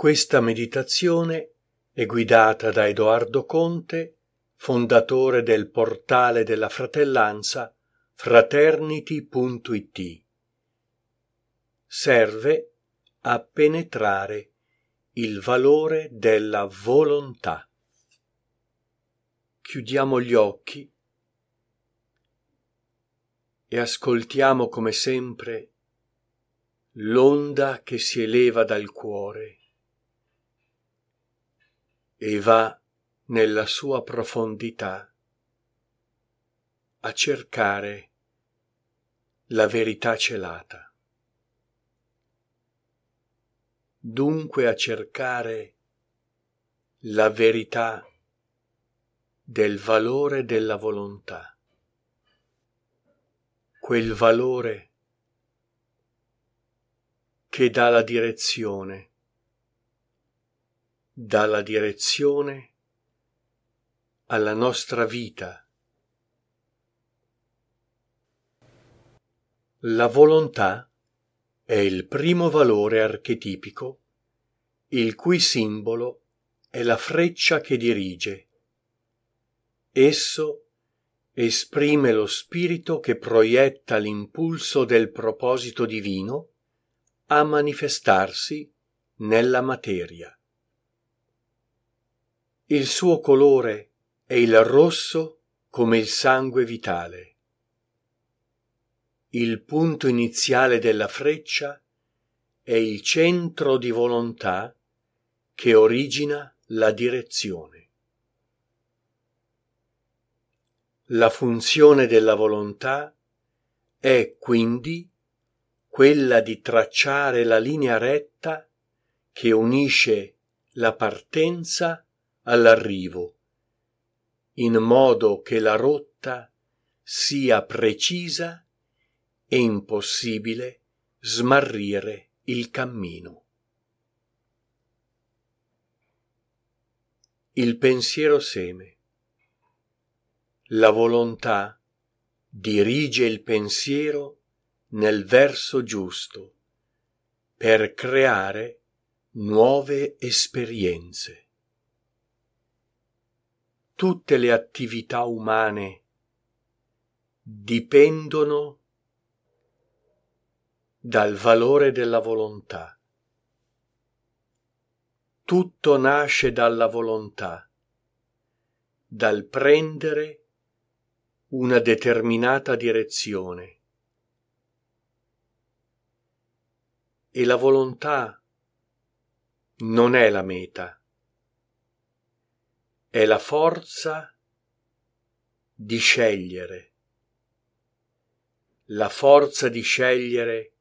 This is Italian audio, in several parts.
Questa meditazione è guidata da Edoardo Conte, fondatore del portale della fratellanza fraternity.it. Serve a penetrare il valore della volontà. Chiudiamo gli occhi e ascoltiamo come sempre l'onda che si eleva dal cuore e va nella sua profondità a cercare la verità celata. Dunque a cercare la verità del valore della volontà, quel valore che dà la direzione dalla direzione alla nostra vita. La volontà è il primo valore archetipico, il cui simbolo è la freccia che dirige. Esso esprime lo spirito che proietta l'impulso del proposito divino a manifestarsi nella materia. Il suo colore è il rosso come il sangue vitale. Il punto iniziale della freccia è il centro di volontà che origina la direzione. La funzione della volontà è quindi quella di tracciare la linea retta che unisce la partenza all'arrivo, in modo che la rotta sia precisa e impossibile smarrire il cammino. Il pensiero seme. La volontà dirige il pensiero nel verso giusto per creare nuove esperienze tutte le attività umane dipendono dal valore della volontà. Tutto nasce dalla volontà, dal prendere una determinata direzione. E la volontà non è la meta è la forza di scegliere, la forza di scegliere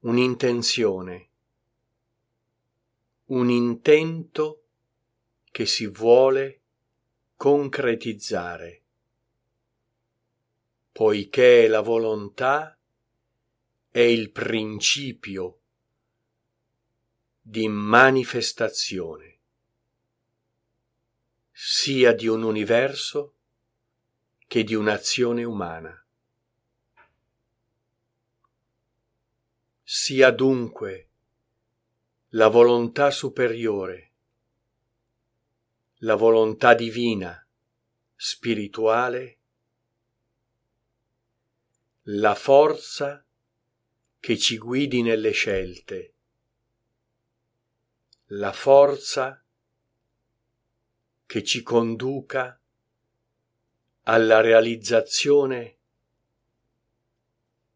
un'intenzione, un intento che si vuole concretizzare, poiché la volontà è il principio di manifestazione sia di un universo che di un'azione umana. Sia dunque la volontà superiore, la volontà divina, spirituale, la forza che ci guidi nelle scelte, la forza che ci conduca alla realizzazione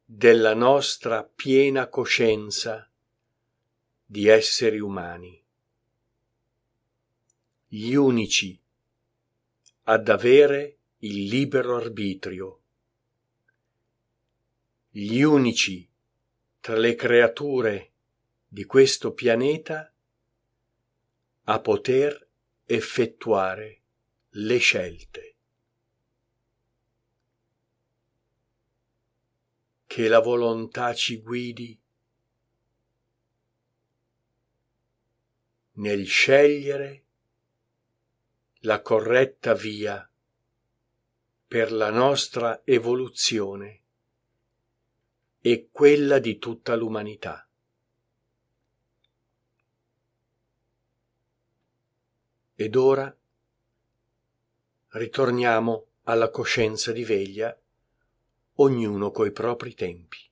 della nostra piena coscienza di esseri umani, gli unici ad avere il libero arbitrio, gli unici tra le creature di questo pianeta a poter effettuare le scelte. Che la volontà ci guidi nel scegliere la corretta via per la nostra evoluzione e quella di tutta l'umanità. Ed ora ritorniamo alla coscienza di veglia, ognuno coi propri tempi.